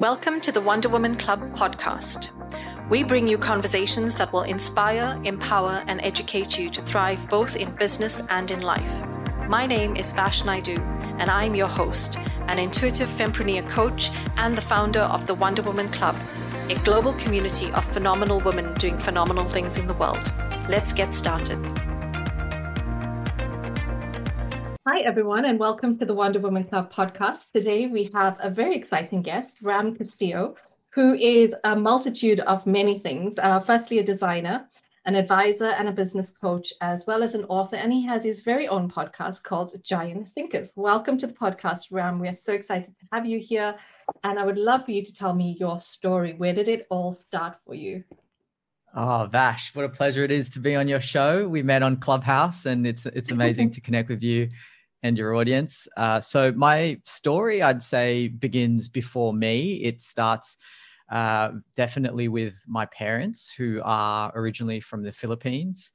Welcome to the Wonder Woman Club podcast. We bring you conversations that will inspire, empower, and educate you to thrive both in business and in life. My name is Vash Naidu, and I'm your host, an intuitive fempreneur coach and the founder of the Wonder Woman Club, a global community of phenomenal women doing phenomenal things in the world. Let's get started. Hi, everyone, and welcome to the Wonder Woman Club podcast. Today, we have a very exciting guest, Ram Castillo, who is a multitude of many things. Uh, firstly, a designer, an advisor, and a business coach, as well as an author. And he has his very own podcast called Giant Thinkers. Welcome to the podcast, Ram. We are so excited to have you here. And I would love for you to tell me your story. Where did it all start for you? Oh, Vash, what a pleasure it is to be on your show. We met on Clubhouse, and it's it's amazing to connect with you and your audience. Uh, so my story, I'd say, begins before me. It starts uh, definitely with my parents, who are originally from the Philippines.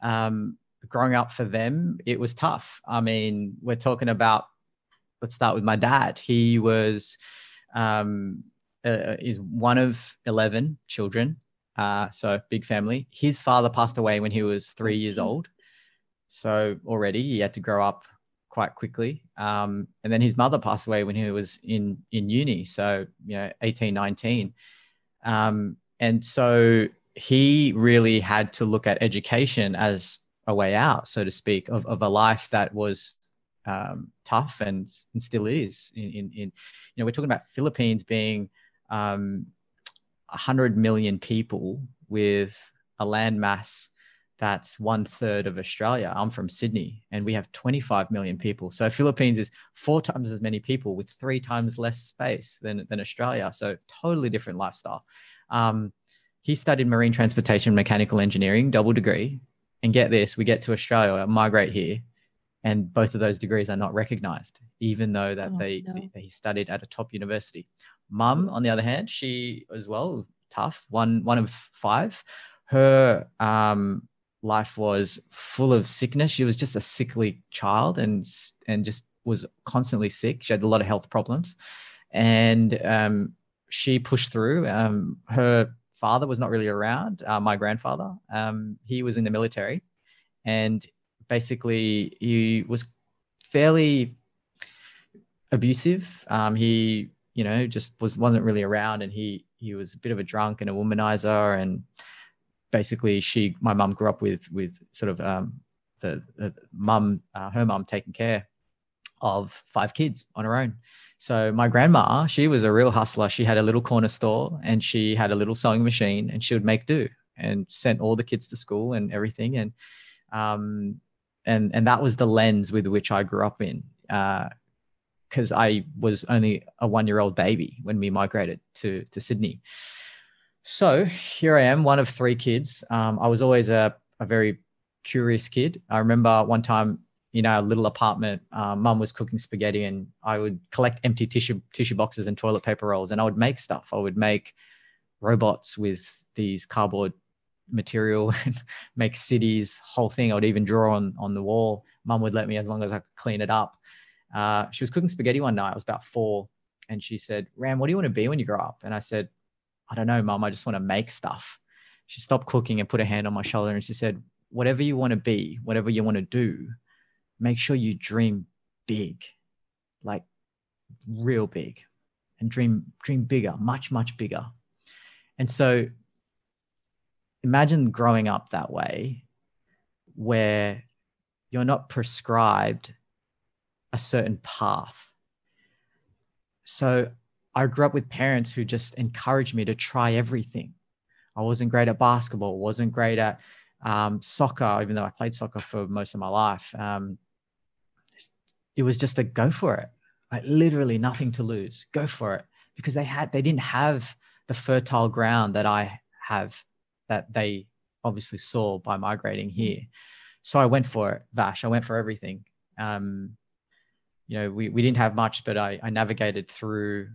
Um, growing up for them, it was tough. I mean, we're talking about. Let's start with my dad. He was um, uh, is one of eleven children, uh, so big family. His father passed away when he was three years old. So already he had to grow up quite quickly. Um, and then his mother passed away when he was in in uni, so you know, 18, 19. Um, and so he really had to look at education as a way out, so to speak, of, of a life that was um, tough and, and still is. In, in, in, you know, we're talking about Philippines being um, 100 million people with a land mass that's one third of Australia. I'm from Sydney and we have 25 million people. So Philippines is four times as many people with three times less space than, than Australia. So totally different lifestyle. Um, he studied marine transportation, mechanical engineering, double degree. And get this, we get to Australia, migrate here, and both of those degrees are not recognized, even though that oh, they, no. they, he studied at a top university. Mum, on the other hand, she as well tough, one one of five. Her um, life was full of sickness. She was just a sickly child and and just was constantly sick. She had a lot of health problems, and um, she pushed through. Um, her father was not really around. Uh, my grandfather, um, he was in the military, and basically he was fairly abusive. Um, he, you know, just was wasn't really around, and he he was a bit of a drunk and a womanizer, and basically she my mum grew up with with sort of um, the, the mum uh, her mum taking care of five kids on her own. So my grandma she was a real hustler. She had a little corner store and she had a little sewing machine and she would make do and sent all the kids to school and everything. And um and and that was the lens with which i grew up in because uh, i was only a one year old baby when we migrated to to sydney so here I am, one of three kids. Um, I was always a, a very curious kid. I remember one time in our little apartment, uh, mum was cooking spaghetti and I would collect empty tissue, tissue boxes and toilet paper rolls and I would make stuff. I would make robots with these cardboard material and make cities, whole thing. I would even draw on, on the wall. Mum would let me as long as I could clean it up. Uh, she was cooking spaghetti one night. I was about four. And she said, Ram, what do you want to be when you grow up? And I said, I don't know, mom, I just want to make stuff. She stopped cooking and put her hand on my shoulder and she said, Whatever you want to be, whatever you want to do, make sure you dream big, like real big, and dream, dream bigger, much, much bigger. And so imagine growing up that way where you're not prescribed a certain path. So I grew up with parents who just encouraged me to try everything. I wasn't great at basketball, wasn't great at um, soccer, even though I played soccer for most of my life. Um, it was just a go for it, like literally nothing to lose. Go for it because they had they didn't have the fertile ground that I have that they obviously saw by migrating here. So I went for it, Vash. I went for everything. Um, you know, we, we didn't have much, but I, I navigated through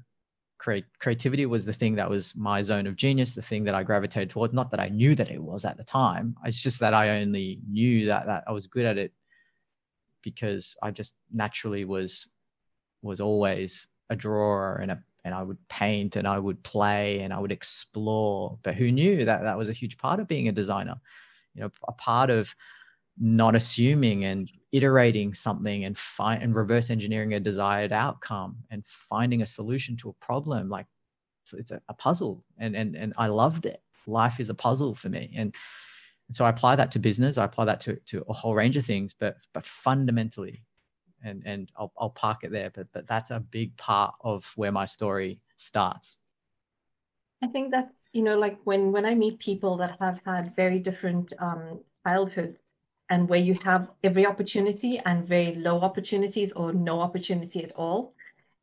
create creativity was the thing that was my zone of genius the thing that i gravitated towards not that i knew that it was at the time it's just that i only knew that, that i was good at it because i just naturally was was always a drawer and a and I would paint and I would play and I would explore. But who knew that that was a huge part of being a designer? You know, a part of not assuming and iterating something and find and reverse engineering a desired outcome and finding a solution to a problem. Like it's, it's a, a puzzle, and and and I loved it. Life is a puzzle for me, and and so I apply that to business. I apply that to, to a whole range of things, but but fundamentally, and and I'll I'll park it there. But but that's a big part of where my story starts. I think that's you know like when when I meet people that have had very different um, childhoods and where you have every opportunity and very low opportunities or no opportunity at all,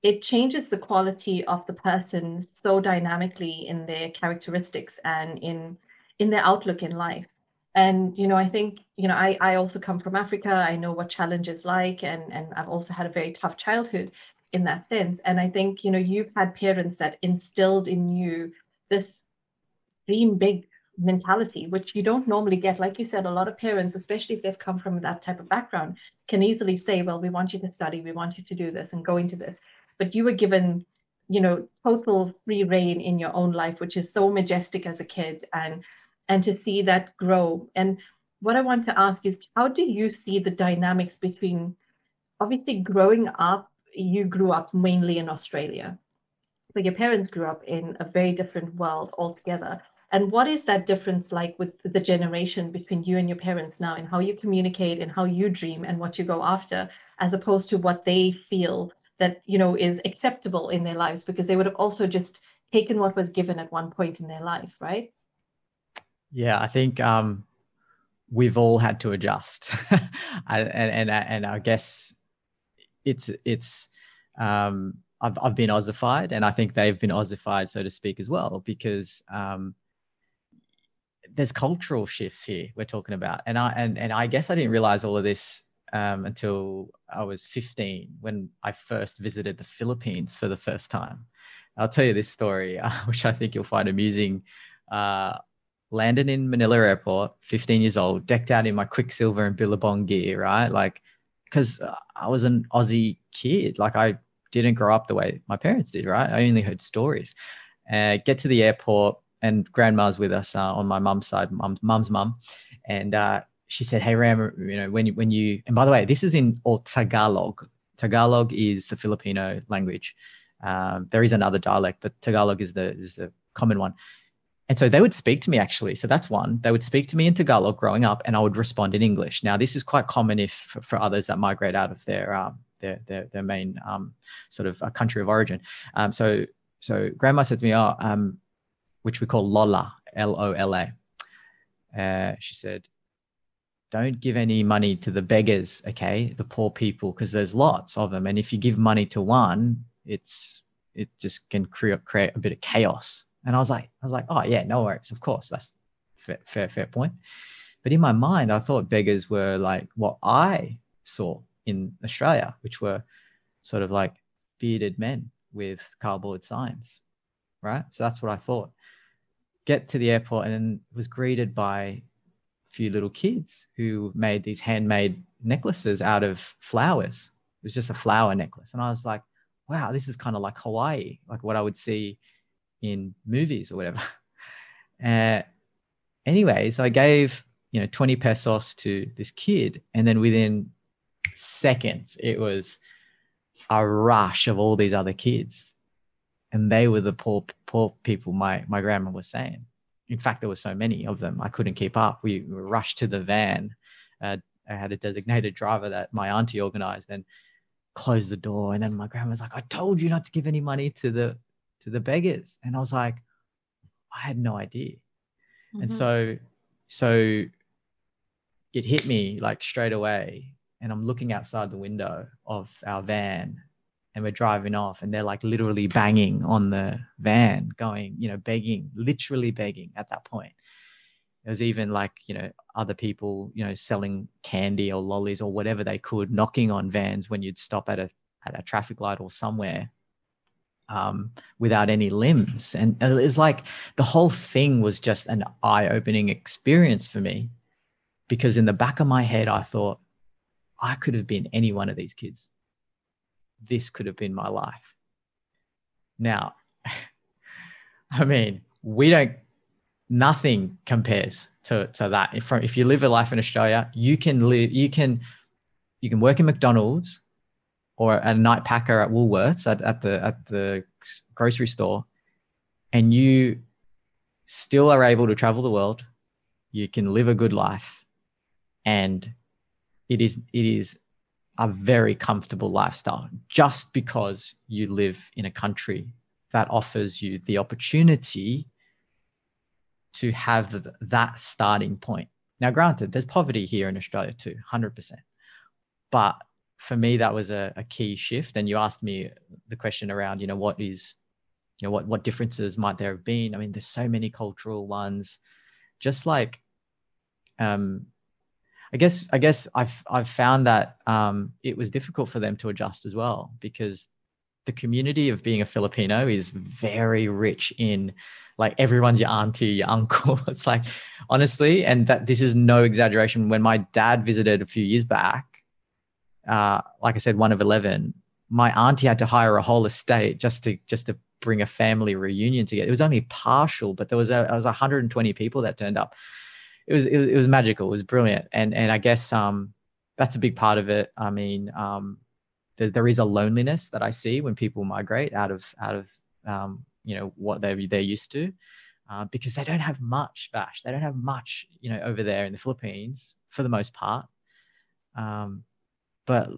it changes the quality of the person so dynamically in their characteristics and in in their outlook in life. And you know i think you know i i also come from africa. I know what challenge is like and and i've also had a very tough childhood in that sense. And i think you know you've had parents that instilled in you this dream big mentality which you don't normally get like you said a lot of parents especially if they've come from that type of background can easily say well we want you to study we want you to do this and go into this but you were given you know total free rein in your own life which is so majestic as a kid and and to see that grow. And what I want to ask is how do you see the dynamics between obviously growing up, you grew up mainly in Australia, but your parents grew up in a very different world altogether. And what is that difference like with the generation between you and your parents now and how you communicate and how you dream and what you go after, as opposed to what they feel that, you know, is acceptable in their lives because they would have also just taken what was given at one point in their life, right? Yeah, I think um, we've all had to adjust, and and and I guess it's it's um, I've I've been ossified, and I think they've been ossified, so to speak, as well, because um, there's cultural shifts here we're talking about, and I and and I guess I didn't realize all of this um, until I was 15 when I first visited the Philippines for the first time. I'll tell you this story, uh, which I think you'll find amusing. Uh, landed in Manila Airport, 15 years old, decked out in my Quiksilver and Billabong gear, right? Like, because I was an Aussie kid. Like, I didn't grow up the way my parents did, right? I only heard stories. Uh, get to the airport, and grandma's with us uh, on my mum's side, mum's mum, and uh, she said, "Hey Ram, you know when you, when you and by the way, this is in Tagalog. Tagalog is the Filipino language. Um, there is another dialect, but Tagalog is the is the common one. And so they would speak to me actually. So that's one. They would speak to me in Tagalog growing up, and I would respond in English. Now this is quite common if for, for others that migrate out of their um, their, their their main um, sort of a country of origin. Um, so so grandma said to me, "Oh, um, which we call Lola, L O L A." Uh, she said, "Don't give any money to the beggars, okay, the poor people, because there's lots of them, and if you give money to one, it's it just can create create a bit of chaos." And I was like, I was like, oh yeah, no worries, of course, that's fair, fair, fair point. But in my mind, I thought beggars were like what I saw in Australia, which were sort of like bearded men with cardboard signs, right? So that's what I thought. Get to the airport and was greeted by a few little kids who made these handmade necklaces out of flowers. It was just a flower necklace. And I was like, wow, this is kind of like Hawaii, like what I would see in movies or whatever. Uh, anyway, so I gave you know 20 pesos to this kid, and then within seconds, it was a rush of all these other kids, and they were the poor poor people. My my grandma was saying. In fact, there were so many of them, I couldn't keep up. We, rushed to the van. Uh, I had a designated driver that my auntie organized, and closed the door. And then my grandma was like, "I told you not to give any money to the to the beggars. And I was like, I had no idea. Mm-hmm. And so, so it hit me like straight away. And I'm looking outside the window of our van and we're driving off and they're like literally banging on the van, going, you know, begging, literally begging at that point. There was even like, you know, other people, you know, selling candy or lollies or whatever they could, knocking on vans when you'd stop at a at a traffic light or somewhere um, without any limbs. And it's like the whole thing was just an eye opening experience for me because in the back of my head, I thought, I could have been any one of these kids. This could have been my life. Now, I mean, we don't, nothing compares to, to that. If, if you live a life in Australia, you can live, you can, you can work in McDonald's or a night packer at Woolworths at, at the, at the grocery store and you still are able to travel the world. You can live a good life and it is, it is a very comfortable lifestyle just because you live in a country that offers you the opportunity to have that starting point. Now, granted, there's poverty here in Australia too, 100%. But for me, that was a, a key shift. And you asked me the question around, you know, what is, you know, what, what differences might there have been? I mean, there's so many cultural ones, just like um, I guess I guess I've I've found that um, it was difficult for them to adjust as well because the community of being a Filipino is very rich in like everyone's your auntie, your uncle. It's like honestly, and that this is no exaggeration. When my dad visited a few years back, uh, like I said, one of eleven, my auntie had to hire a whole estate just to just to bring a family reunion together. It was only partial, but there was a, it was 120 people that turned up it was, it it was magical. It was brilliant, and and I guess um that's a big part of it. I mean, um, there, there is a loneliness that I see when people migrate out of out of um, you know what they're they're used to, uh, because they don't have much. Vash, they don't have much, you know, over there in the Philippines for the most part. Um, but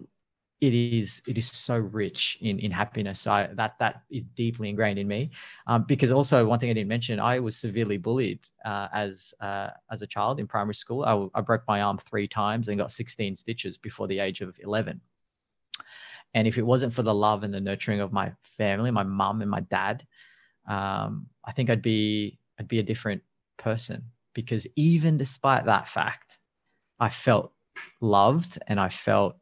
it is it is so rich in in happiness. I that that is deeply ingrained in me. Um, because also one thing I didn't mention, I was severely bullied uh, as uh, as a child in primary school. I, I broke my arm three times and got 16 stitches before the age of 11. And if it wasn't for the love and the nurturing of my family, my mum and my dad, um, I think I'd be I'd be a different person. Because even despite that fact, I felt loved and I felt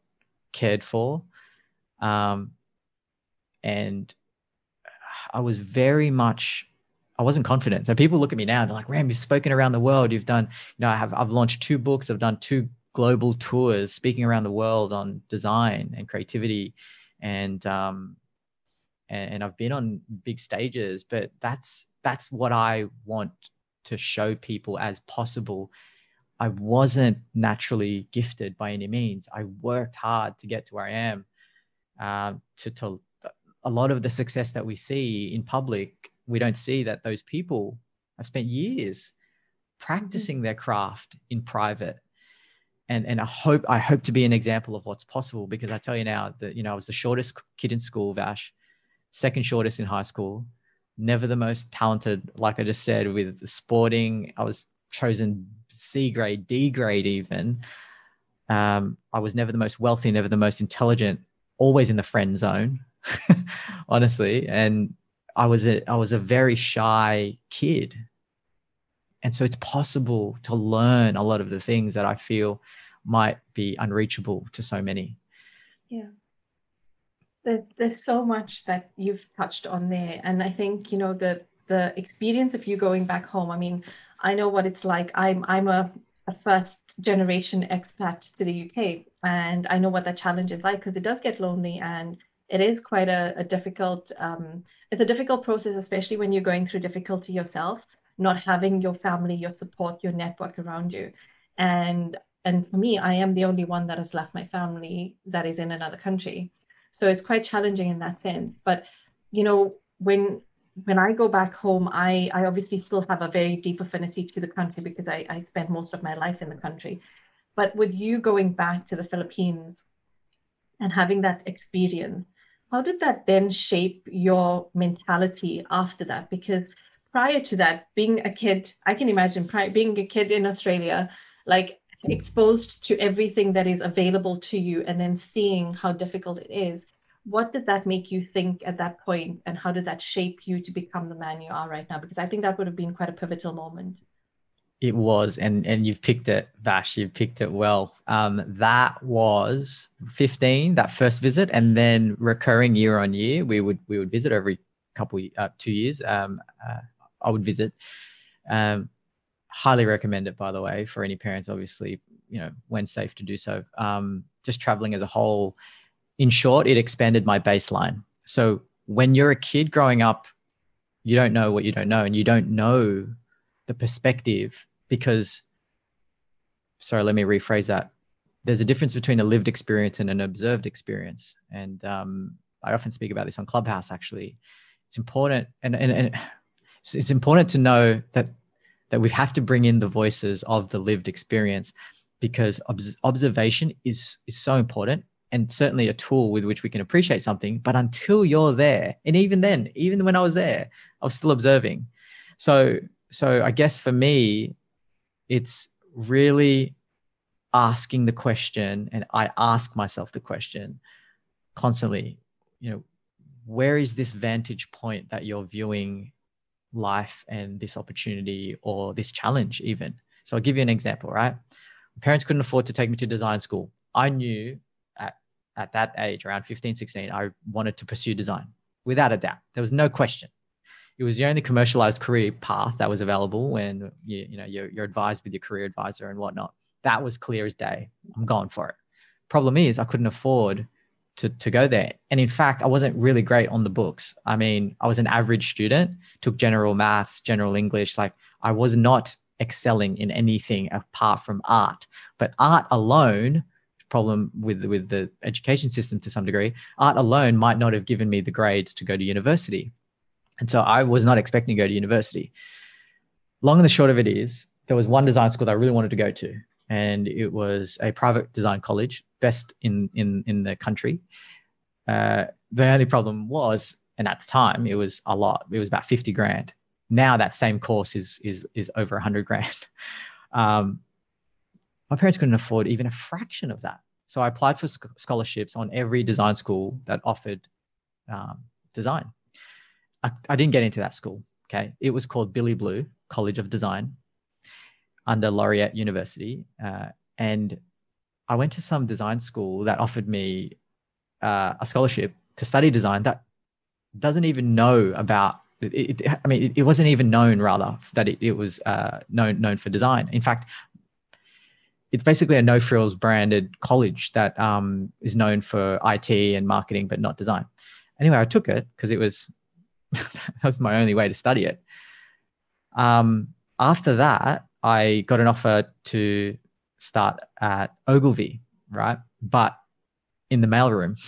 cared for. Um, and I was very much, I wasn't confident. So people look at me now and they're like, Ram, you've spoken around the world. You've done, you know, I have, I've launched two books. I've done two global tours speaking around the world on design and creativity. And, um, and, and I've been on big stages, but that's, that's what I want to show people as possible I wasn't naturally gifted by any means. I worked hard to get to where I am. Uh, to, to a lot of the success that we see in public, we don't see that those people have spent years practicing mm-hmm. their craft in private. And, and I hope I hope to be an example of what's possible because I tell you now that you know I was the shortest kid in school, Vash, second shortest in high school, never the most talented, like I just said, with sporting. I was chosen C grade, D grade, even. Um, I was never the most wealthy, never the most intelligent, always in the friend zone, honestly. And I was a I was a very shy kid, and so it's possible to learn a lot of the things that I feel might be unreachable to so many. Yeah. There's there's so much that you've touched on there, and I think you know the the experience of you going back home. I mean, I know what it's like. I'm I'm a, a first generation expat to the UK, and I know what that challenge is like because it does get lonely and it is quite a, a difficult um, it's a difficult process, especially when you're going through difficulty yourself, not having your family, your support, your network around you. And and for me, I am the only one that has left my family that is in another country. So it's quite challenging in that sense. But you know, when when I go back home, I, I obviously still have a very deep affinity to the country because I, I spent most of my life in the country. But with you going back to the Philippines and having that experience, how did that then shape your mentality after that? Because prior to that, being a kid, I can imagine prior, being a kid in Australia, like exposed to everything that is available to you and then seeing how difficult it is what did that make you think at that point and how did that shape you to become the man you are right now? Because i think that would have been quite a pivotal moment. It was and and you've picked it vash you've picked it well. Um, that was 15 that first visit and then recurring year on year we would we would visit every couple uh, two years. Um, uh, i would visit um, highly recommend it by the way for any parents obviously you know when safe to do so. Um, just traveling as a whole in short, it expanded my baseline. So when you're a kid growing up, you don't know what you don't know, and you don't know the perspective because. Sorry, let me rephrase that. There's a difference between a lived experience and an observed experience, and um, I often speak about this on Clubhouse. Actually, it's important, and and, and it's, important to know that that we have to bring in the voices of the lived experience because observation is is so important and certainly a tool with which we can appreciate something but until you're there and even then even when i was there i was still observing. So so i guess for me it's really asking the question and i ask myself the question constantly you know where is this vantage point that you're viewing life and this opportunity or this challenge even? So i'll give you an example right? My parents couldn't afford to take me to design school. I knew at, at that age around 15 16 i wanted to pursue design without a doubt there was no question it was the only commercialized career path that was available when you, you know you're, you're advised with your career advisor and whatnot that was clear as day i'm going for it problem is i couldn't afford to, to go there. And in fact, I wasn't really great on the books. I mean, I was an average student, took general maths, general English. Like I was not excelling in anything apart from art. But art alone, problem with with the education system to some degree, art alone might not have given me the grades to go to university. And so I was not expecting to go to university. Long and the short of it is, there was one design school that I really wanted to go to, and it was a private design college, best in in in the country. Uh, the only problem was, and at the time, it was a lot. It was about fifty grand. Now that same course is is is over a hundred grand. Um, my parents couldn't afford even a fraction of that, so I applied for sc- scholarships on every design school that offered um, design. I, I didn't get into that school. Okay, it was called Billy Blue College of Design under Laureate University. Uh, and I went to some design school that offered me uh, a scholarship to study design that doesn't even know about it, it I mean, it, it, wasn't even known rather that it, it was uh, known known for design. In fact, it's basically a no frills branded college that um, is known for IT and marketing, but not design. Anyway, I took it because it was that was my only way to study it. Um, after that, I got an offer to start at Ogilvy, right? But in the mailroom.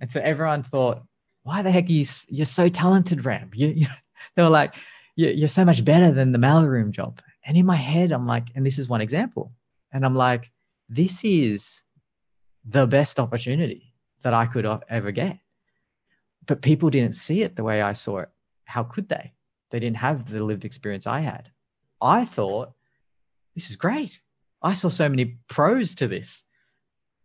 And so everyone thought, why the heck are you, you're so talented, Ram? You, you, they were like, you're so much better than the mailroom job. And in my head, I'm like, and this is one example. And I'm like, this is the best opportunity that I could ever get. But people didn't see it the way I saw it. How could they? They didn't have the lived experience I had. I thought, this is great. I saw so many pros to this.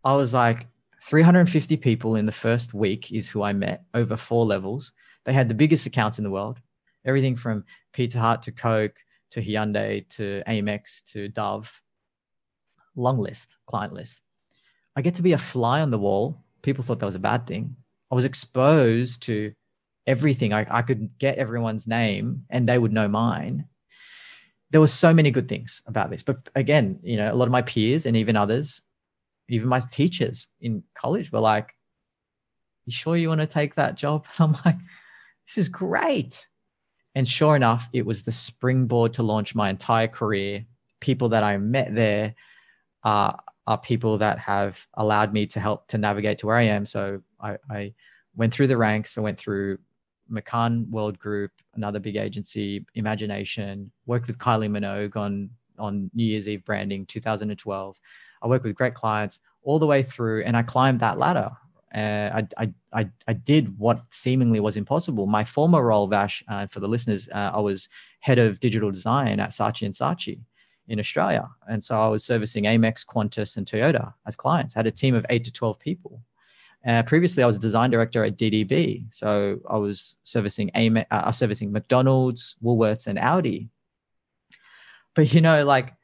I was like, 350 people in the first week is who I met over four levels. They had the biggest accounts in the world, everything from Pizza Hut to Coke to Hyundai to Amex to Dove. Long list, client list. I get to be a fly on the wall. People thought that was a bad thing. I was exposed to everything. I, I could get everyone's name and they would know mine there were so many good things about this. But again, you know, a lot of my peers and even others, even my teachers in college were like, You sure you want to take that job? And I'm like, This is great. And sure enough, it was the springboard to launch my entire career. People that I met there are, are people that have allowed me to help to navigate to where I am. So I, I went through the ranks. I went through McCann World Group, another big agency, Imagination, worked with Kylie Minogue on, on New Year's Eve branding 2012. I worked with great clients all the way through and I climbed that ladder. Uh, I, I, I, did what seemingly was impossible. My former role, Vash, uh, for the listeners, uh, I was head of digital design at Saatchi and Saatchi in Australia. And so I was servicing Amex, Qantas, and Toyota as clients. I had a team of eight to 12 people. Uh, previously, I was a design director at DDB, so I was servicing a uh, servicing McDonald's, Woolworths, and Audi. But you know, like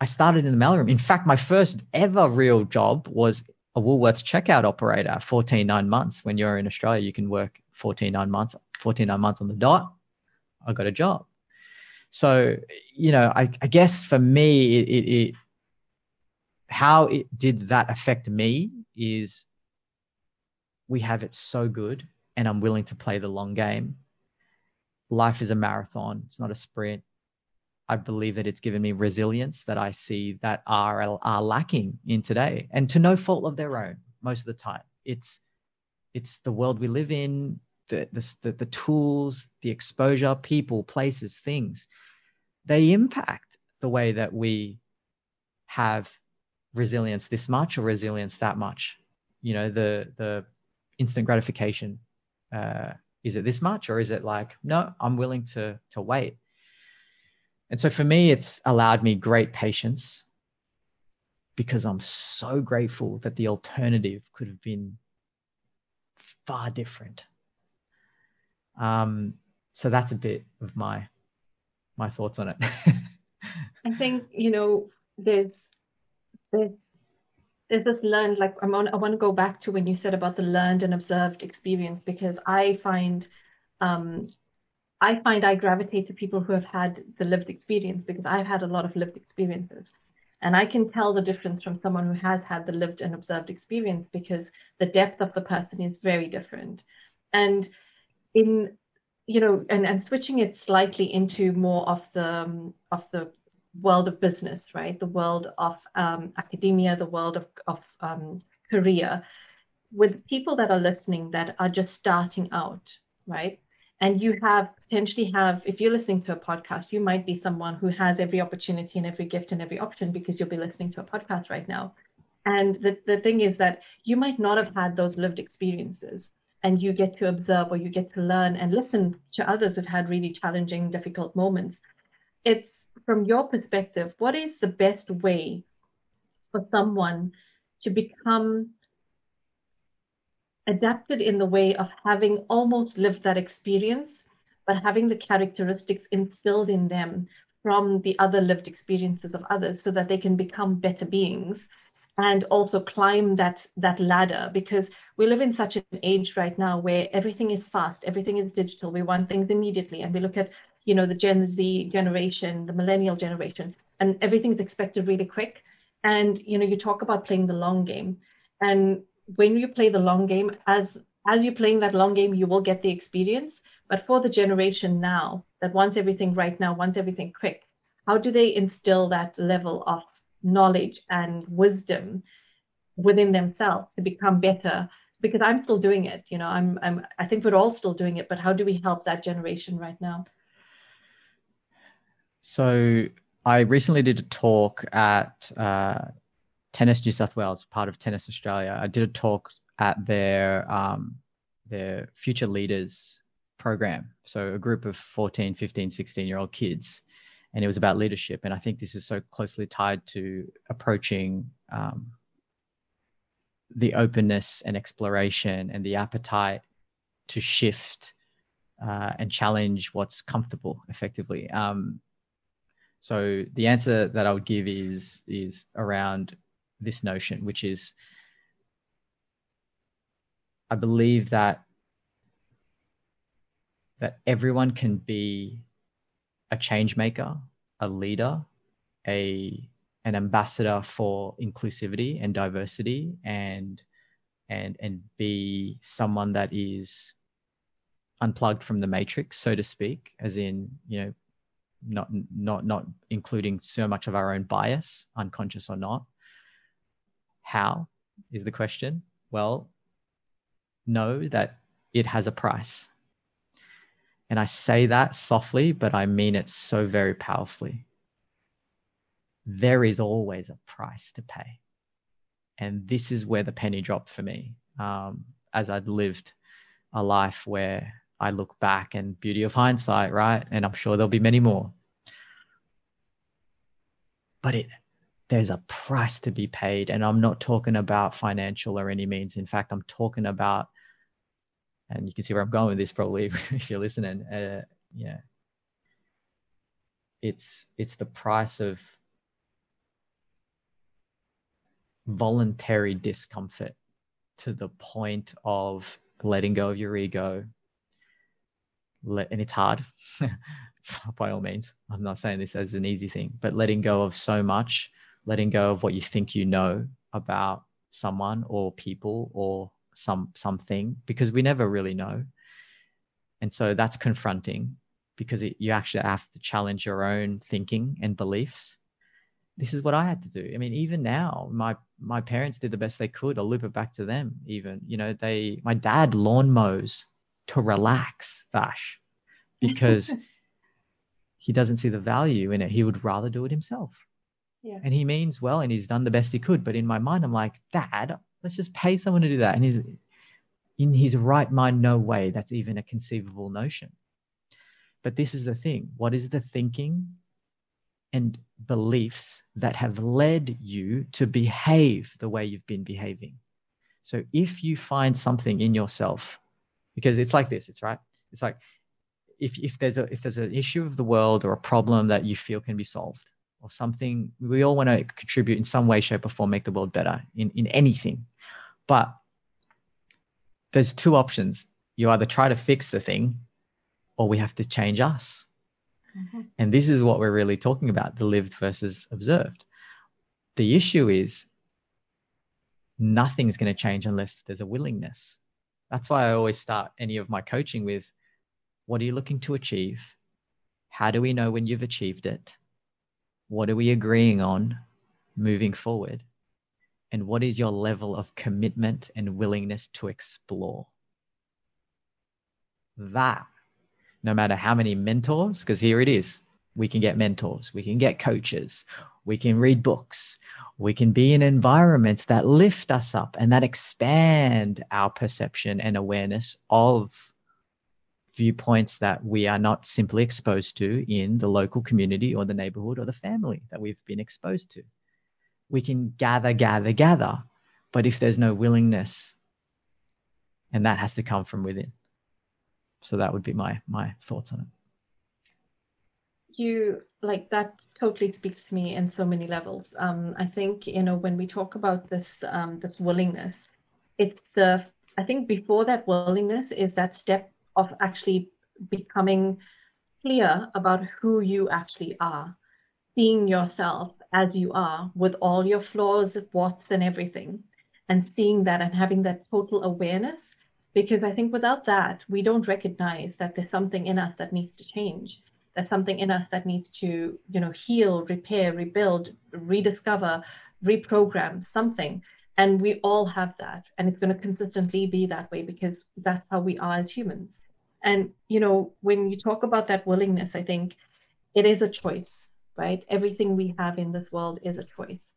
I started in the mailroom. In fact, my first ever real job was a Woolworths checkout operator. 14 nine months. When you're in Australia, you can work 14 nine months. 14 nine months on the dot. I got a job. So you know, I, I guess for me, it, it, it how it did that affect me is we have it so good and I'm willing to play the long game. Life is a marathon, it's not a sprint. I believe that it's given me resilience that I see that are, are lacking in today and to no fault of their own most of the time. It's it's the world we live in, the, the, the tools, the exposure, people, places, things. They impact the way that we have resilience this much or resilience that much. You know, the the instant gratification. Uh, is it this much or is it like no? I'm willing to to wait. And so for me, it's allowed me great patience because I'm so grateful that the alternative could have been far different. Um, so that's a bit of my my thoughts on it. I think you know there's there's there's this learned like I'm on, I want to go back to when you said about the learned and observed experience because I find um, I find I gravitate to people who have had the lived experience because I've had a lot of lived experiences. And I can tell the difference from someone who has had the lived and observed experience because the depth of the person is very different. And in, you know, and, and switching it slightly into more of the um, of the world of business, right? The world of um, academia, the world of, of um, career, with people that are listening that are just starting out, right? and you have potentially have if you're listening to a podcast you might be someone who has every opportunity and every gift and every option because you'll be listening to a podcast right now and the, the thing is that you might not have had those lived experiences and you get to observe or you get to learn and listen to others who've had really challenging difficult moments. It's from your perspective what is the best way for someone to become adapted in the way of having almost lived that experience, but having the characteristics instilled in them from the other lived experiences of others so that they can become better beings and also climb that that ladder because we live in such an age right now where everything is fast everything is digital we want things immediately and we look at you know the gen z generation the millennial generation and everything's expected really quick and you know you talk about playing the long game and when you play the long game, as as you're playing that long game, you will get the experience. But for the generation now that wants everything right now, wants everything quick, how do they instill that level of knowledge and wisdom within themselves to become better? Because I'm still doing it, you know, I'm I'm I think we're all still doing it, but how do we help that generation right now? So I recently did a talk at uh, Tennis New South Wales, part of Tennis Australia. I did a talk at their um, their future leaders program. So a group of 14, 15, 16 year old kids. And it was about leadership. And I think this is so closely tied to approaching um, the openness and exploration and the appetite to shift uh, and challenge what's comfortable effectively. Um, so the answer that I would give is is around this notion, which is I believe that that everyone can be a change maker, a leader, a an ambassador for inclusivity and diversity and and and be someone that is unplugged from the matrix so to speak as in you know not not not including so much of our own bias unconscious or not how is the question? Well, know that it has a price. And I say that softly, but I mean it so very powerfully. There is always a price to pay. And this is where the penny dropped for me um, as I'd lived a life where I look back and beauty of hindsight, right? And I'm sure there'll be many more. But it there's a price to be paid. And I'm not talking about financial or any means. In fact, I'm talking about, and you can see where I'm going with this probably if you're listening. Uh, yeah. It's it's the price of voluntary discomfort to the point of letting go of your ego. Let, and it's hard by all means. I'm not saying this as an easy thing, but letting go of so much letting go of what you think you know about someone or people or some something because we never really know. And so that's confronting because it, you actually have to challenge your own thinking and beliefs. This is what i had to do. I mean even now my my parents did the best they could. I'll loop it back to them even. You know they my dad lawn mows to relax vash because he doesn't see the value in it. He would rather do it himself. Yeah. and he means well and he's done the best he could. But in my mind i'm like dad let's just pay someone to do that. And he's in his right mind no way that's even a conceivable notion. But this is the thing. What is the thinking and beliefs that have led you to behave the way you've been behaving? So if you find something in yourself because it's like this it's right? It's like if, if there's a if there's an issue of the world or a problem that you feel can be solved or something we all want to contribute in some way shape or form make the world better in, in anything. But there's two options. You either try to fix the thing or we have to change us. Mm-hmm. and this is what we're really talking about the lived versus observed. The issue is nothing's going to change unless there's a willingness. That's why i always start any of my coaching with what are you looking to achieve? How do we know when you've achieved it what are we agreeing on moving forward? And what is your level of commitment and willingness to explore? That, no matter how many mentors, because here it is, we can get mentors, we can get coaches, we can read books, we can be in environments that lift us up and that expand our perception and awareness of viewpoints that we are not simply exposed to in the local community or the neighborhood or the family that we've been exposed to. We can gather, gather, gather, but if there's no willingness, and that has to come from within. So that would be my my thoughts on it. You like that totally speaks to me in so many levels. Um, I think you know when we talk about this um, this willingness, it's the I think before that willingness is that step of actually becoming clear about who you actually are, seeing yourself as you are with all your flaws, what's, and everything, and seeing that and having that total awareness. Because I think without that, we don't recognize that there's something in us that needs to change. There's something in us that needs to, you know, heal, repair, rebuild, rediscover, reprogram something. And we all have that. And it's going to consistently be that way because that's how we are as humans. And, you know, when you talk about that willingness, I think it is a choice, right? Everything we have in this world is a choice.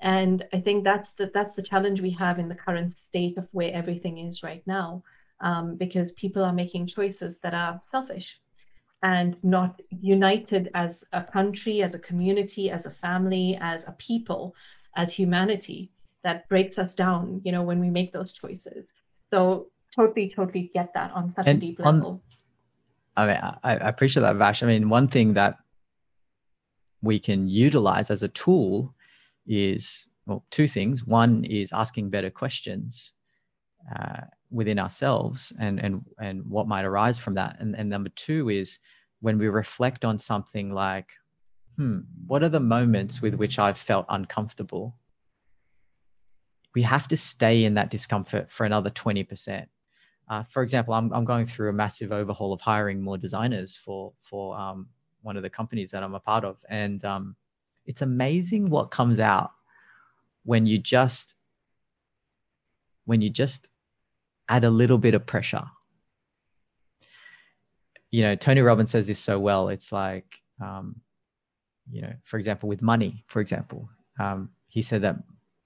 And I think that's the, that's the challenge we have in the current state of where everything is right now, um, because people are making choices that are selfish and not united as a country, as a community, as a family, as a people, as humanity that breaks us down, you know, when we make those choices. So totally, totally get that on such and a deep level. I mean, I, I appreciate that, Vash. I mean, one thing that we can utilize as a tool is well, two things. One is asking better questions uh, within ourselves and, and, and what might arise from that. And, and number two is when we reflect on something like, hmm, what are the moments with which I've felt uncomfortable? We have to stay in that discomfort for another 20%. Uh, for example, I'm, I'm going through a massive overhaul of hiring more designers for for um, one of the companies that I'm a part of, and um, it's amazing what comes out when you just when you just add a little bit of pressure. You know, Tony Robbins says this so well. It's like, um, you know, for example, with money, for example, um, he said that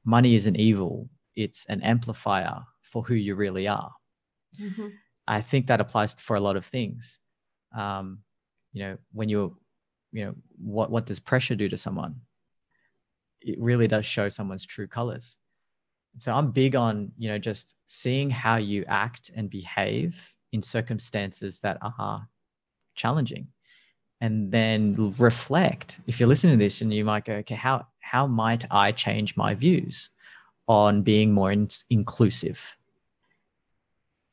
money isn't evil; it's an amplifier for who you really are Mm-hmm. I think that applies for a lot of things. Um, you know, when you're, you know, what what does pressure do to someone? It really does show someone's true colors. So I'm big on you know just seeing how you act and behave in circumstances that are challenging, and then reflect. If you're listening to this and you might go, okay, how how might I change my views on being more in- inclusive?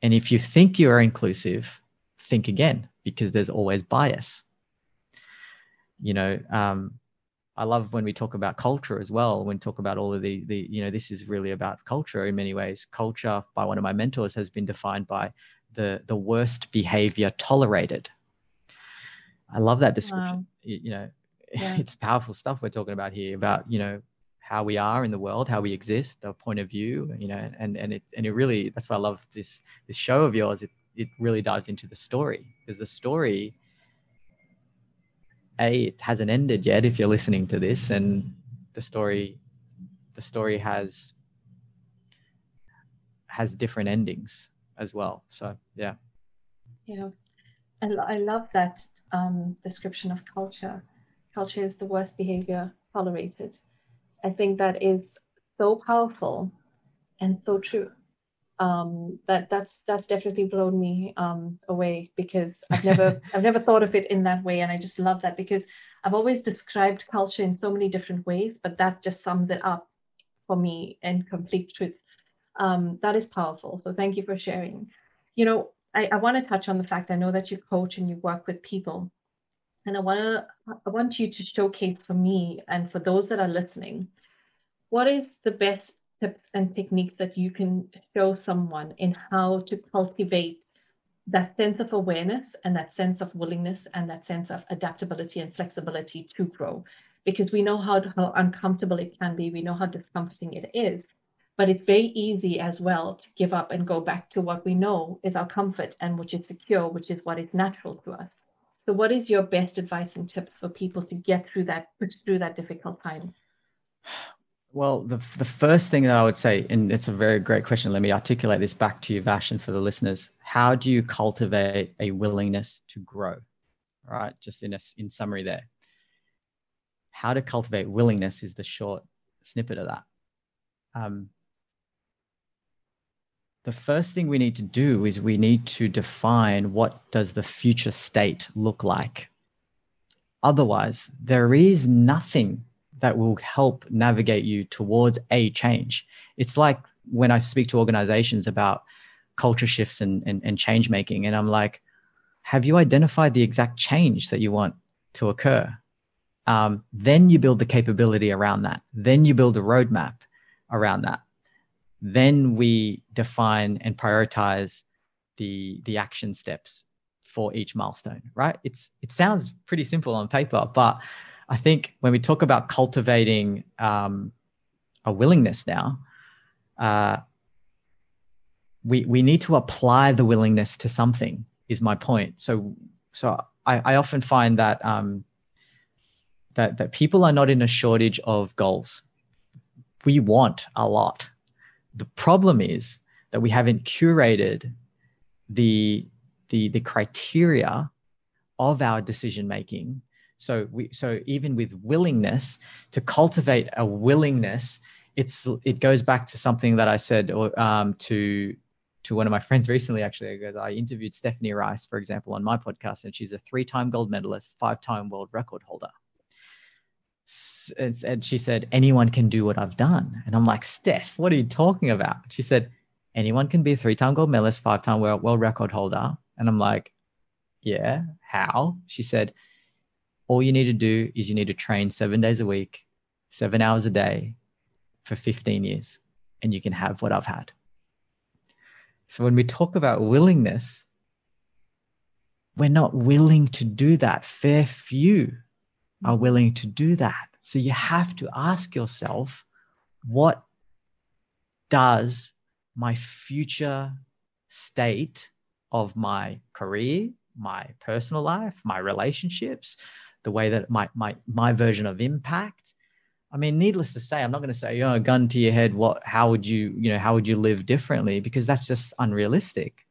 And if you think you are inclusive, think again because there's always bias. You know, um, I love when we talk about culture as well. When we talk about all of the the you know this is really about culture in many ways. Culture by one of my mentors has been defined by the the worst behavior tolerated. I love that description. Wow. You, you, know, yeah. it's powerful stuff we're talking about here about you know how we are in the world, how we exist, the point of view, you know, and and it and it really that's why I love this this show of yours. It it really dives into the story because the story a it hasn't ended yet if you're listening to this and the story the story has has different endings as well. So yeah. Yeah. I, I love that um, description of culture. Culture is the worst behavior tolerated i think that is so powerful and so true um, that that's that's definitely blown me um, away because I've never I've never thought of it in that way, and I just love that because I've always described culture in so many different ways, but that just sums it up for me in complete truth. Um, that is powerful. So thank you for sharing. You know, I, I want to touch on the fact I know that you coach and you work with people, and I want to I want you to showcase for me and for those that are listening, what is the best tips and techniques that you can show someone in how to cultivate that sense of awareness and that sense of willingness and that sense of adaptability and flexibility to grow? Because we know how, how uncomfortable it can be we know how discomforting it is but it's very easy as well to give up and go back to what we know is our comfort and which is secure which is what is natural to us so what is your best advice and tips for people to get through that push through that difficult time well, the the first thing that I would say, and it's a very great question. Let me articulate this back to you, Vash, and for the listeners. How do you cultivate a willingness to grow? Right, just in a in summary, there. How to cultivate willingness is the short snippet of that. Um, the first thing we need to do is we need to define what does the future state look like. Otherwise, there is nothing that will help navigate you towards a change. It's like when I speak to organizations about culture shifts and, and, and change making, and I'm like, have you identified the exact change that you want to occur? Um, then you build the capability around that. Then you build a roadmap around that. Then we define and prioritize the the action steps for each milestone. Right? It's it sounds pretty simple on paper, but I think when we talk about cultivating um, a willingness now, uh, we we need to apply the willingness to something. Is my point. So so I, I often find that um, that that people are not in a shortage of goals. We want a lot. The problem is that we haven't curated the the the criteria of our decision making so we so even with willingness to cultivate a willingness, it's it goes back to something that I said um, to to one of my friends recently. Actually, I interviewed Stephanie Rice, for example, on my podcast, and she's a three-time gold medalist, five-time world record holder. And, she said, anyone can do what I've done. And I'm like, Steph, what are you talking about? She said, anyone can be a three-time gold medalist, five-time world, world record holder. And I'm like, yeah, how? She said, all you need to do is you need to train seven days a week, seven hours a day for 15 years, and you can have what I've had. So when we talk about willingness, we're not willing to do that. Fair few are mm-hmm. willing to do that. So you have to ask yourself, what does my future state of my career, my personal life, my relationships, the way that my my my version of impact? I mean needless to say i'm not going to say you know a gun to your head what how would you you know how would you live differently? Because that's just unrealistic.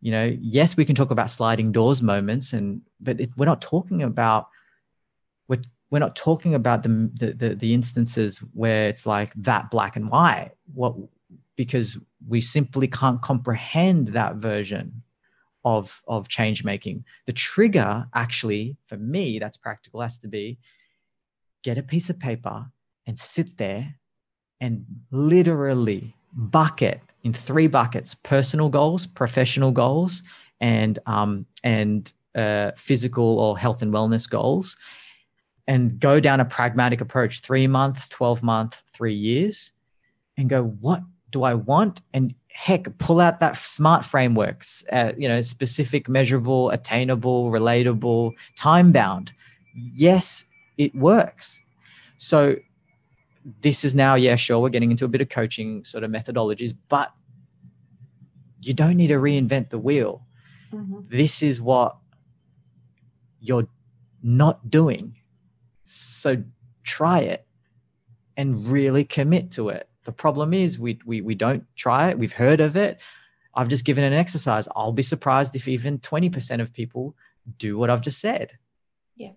You know yes we can talk about sliding doors moments and but it, we're not talking about we're, we're not talking about the, the the instances where it's like that black and white. What because we simply can't comprehend that version of of change making. The trigger actually for me that's practical has to be get a piece of paper and sit there and literally bucket in three buckets personal goals professional goals and um, and uh, physical or health and wellness goals and go down a pragmatic approach, three month, 12 month, three years, and go, what do I want? And heck, pull out that smart frameworks, uh, you know, specific, measurable, attainable, relatable, time bound. Yes, it works. So this is now, yeah, sure, we're getting into a bit of coaching sort of methodologies, but you don't need to reinvent the wheel. Mm-hmm. This is what you're not doing. So try it and really commit to it. The problem is we, we, we don't try it. We've heard of it. I've just given an exercise. I'll be surprised if even 20% of people do what I've just said. Yeah.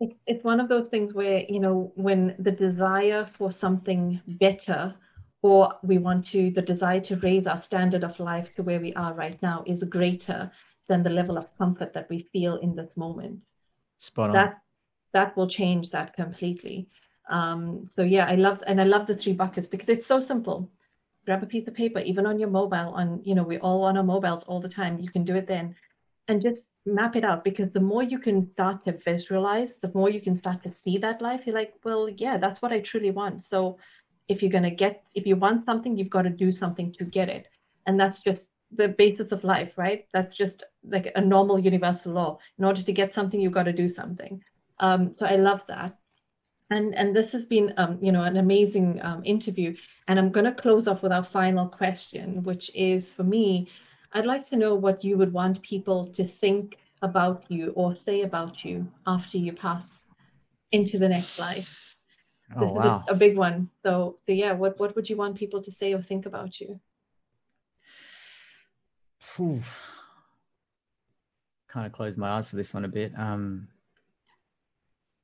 It's, it's one of those things where, you know, when the desire for something better or we want to, the desire to raise our standard of life to where we are right now is greater than the level of comfort that we feel in this moment. Spot on. That, that will change that completely. Um, so yeah, I love, and I love the three buckets because it's so simple. Grab a piece of paper, even on your mobile, on, you know, we all on our mobiles all the time. You can do it then and just map it out because the more you can start to visualize, the more you can start to see that life. You're like, well, yeah, that's what I truly want. So if you're to get if you want something you've got to do something to get it and that's just the basis of life right that's just like a normal universal law in order to get something you've got to do something um, so i love that and and this has been um, you know an amazing um, interview and i'm going to close off with our final question which is for me i'd like to know what you would want people to think about you or say about you after you pass into the next life Oh, this wow. is a, a, big one. So, so yeah, what what would you want people to say or think about you? Kind of close my eyes for this one a bit. Um,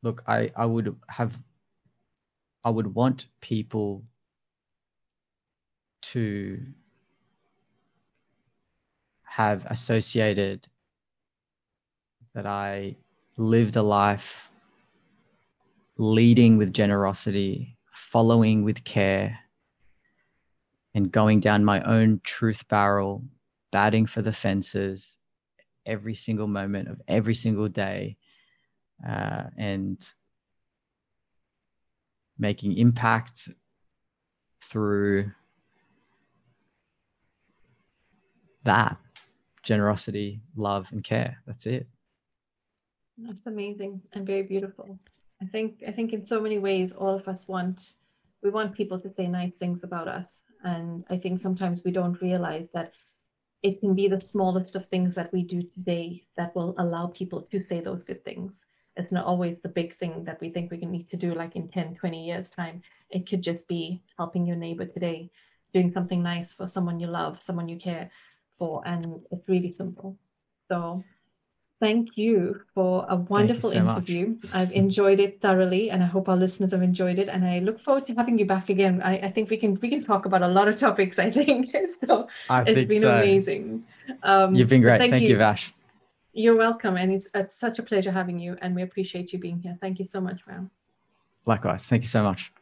look, I I would have, I would want people to have associated that I lived a life leading with generosity, following with care, and going down my own truth barrel, batting for the fences every single moment of every single day, uh, and making impact through that generosity, love, and care. That's it. That's amazing and very beautiful. I think I think in so many ways all of us want we want people to say nice things about us. And I think sometimes we don't realize that it can be the smallest of things that we do today that will allow people to say those good things. It's not always the big thing that we think we can need to do like in 10, 20 years time. It could just be helping your neighbor today, doing something nice for someone you love, someone you care for. And it's really simple. So Thank you for a wonderful so interview. Much. I've enjoyed it thoroughly, and I hope our listeners have enjoyed it. And I look forward to having you back again. I, I think we can we can talk about a lot of topics. I think so. I it's been so. amazing. Um, You've been great. Thank, thank you. you, Vash. You're welcome, and it's, it's such a pleasure having you. And we appreciate you being here. Thank you so much, Ram. Likewise. Thank you so much.